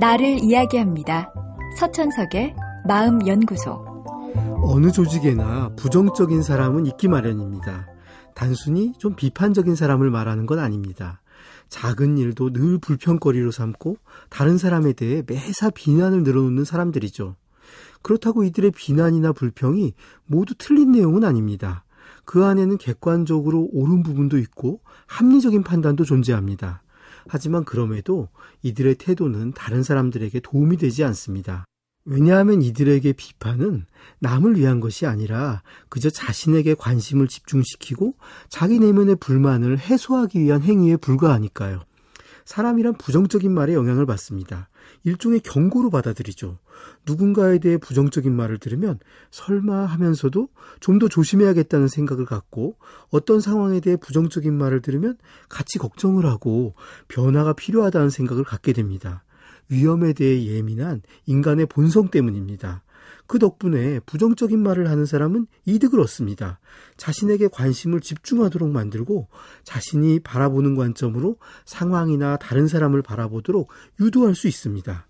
나를 이야기합니다. 서천석의 마음연구소. 어느 조직에나 부정적인 사람은 있기 마련입니다. 단순히 좀 비판적인 사람을 말하는 건 아닙니다. 작은 일도 늘 불평거리로 삼고 다른 사람에 대해 매사 비난을 늘어놓는 사람들이죠. 그렇다고 이들의 비난이나 불평이 모두 틀린 내용은 아닙니다. 그 안에는 객관적으로 옳은 부분도 있고 합리적인 판단도 존재합니다. 하지만 그럼에도 이들의 태도는 다른 사람들에게 도움이 되지 않습니다. 왜냐하면 이들에게 비판은 남을 위한 것이 아니라 그저 자신에게 관심을 집중시키고 자기 내면의 불만을 해소하기 위한 행위에 불과하니까요. 사람이란 부정적인 말에 영향을 받습니다. 일종의 경고로 받아들이죠. 누군가에 대해 부정적인 말을 들으면 설마 하면서도 좀 더 조심해야겠다는 생각을 갖고 어떤 상황에 대해 부정적인 말을 들으면 같이 걱정을 하고 변화가 필요하다는 생각을 갖게 됩니다. 위험에 대해 예민한 인간의 본성 때문입니다. 그 덕분에 부정적인 말을 하는 사람은 이득을 얻습니다. 자신에게 관심을 집중하도록 만들고 자신이 바라보는 관점으로 상황이나 다른 사람을 바라보도록 유도할 수 있습니다.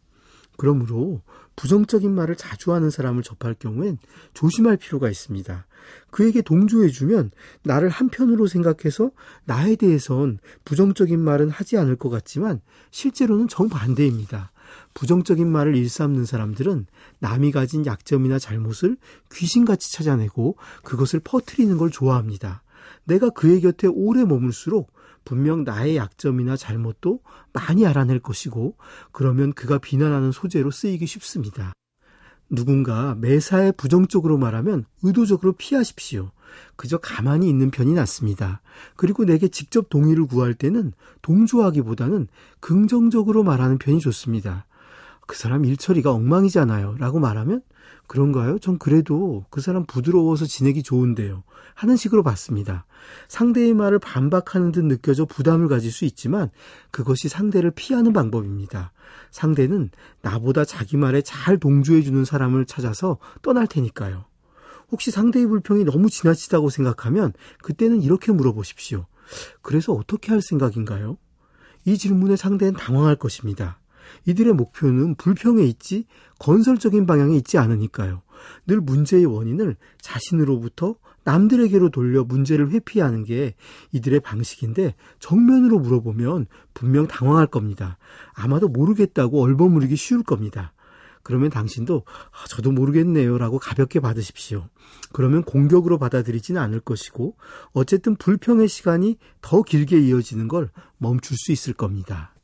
그러므로 부정적인 말을 자주 하는 사람을 접할 경우엔 조심할 필요가 있습니다. 그에게 동조해주면 나를 한편으로 생각해서 나에 대해선 부정적인 말은 하지 않을 것 같지만 실제로는 정반대입니다. 부정적인 말을 일삼는 사람들은 남이 가진 약점이나 잘못을 귀신같이 찾아내고 그것을 퍼뜨리는 걸 좋아합니다. 내가 그의 곁에 오래 머물수록 분명 나의 약점이나 잘못도 많이 알아낼 것이고 그러면 그가 비난하는 소재로 쓰이기 쉽습니다. 누군가 매사에 부정적으로 말하면 의도적으로 피하십시오. 그저 가만히 있는 편이 낫습니다. 그리고 내게 직접 동의를 구할 때는 동조하기보다는 긍정적으로 말하는 편이 좋습니다. 그 사람 일처리가 엉망이잖아요. 라고 말하면 그런가요? 전 그래도 그 사람 부드러워서 지내기 좋은데요. 하는 식으로 봤습니다. 상대의 말을 반박하는 듯 느껴져 부담을 가질 수 있지만 그것이 상대를 피하는 방법입니다. 상대는 나보다 자기 말에 잘 동조해주는 사람을 찾아서 떠날 테니까요. 혹시 상대의 불평이 너무 지나치다고 생각하면 그때는 이렇게 물어보십시오. 그래서 어떻게 할 생각인가요? 이 질문에 상대는 당황할 것입니다. 이들의 목표는 불평에 있지 건설적인 방향에 있지 않으니까요. 늘 문제의 원인을 자신으로부터 남들에게로 돌려 문제를 회피하는 게 이들의 방식인데 정면으로 물어보면 분명 당황할 겁니다. 아마도 모르겠다고 얼버무리기 쉬울 겁니다. 그러면 당신도 아, 저도 모르겠네요 라고 가볍게 받으십시오. 그러면 공격으로 받아들이지는 않을 것이고 어쨌든 불평의 시간이 더 길게 이어지는 걸 멈출 수 있을 겁니다.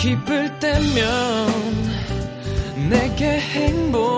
기쁠 때면 내게 행복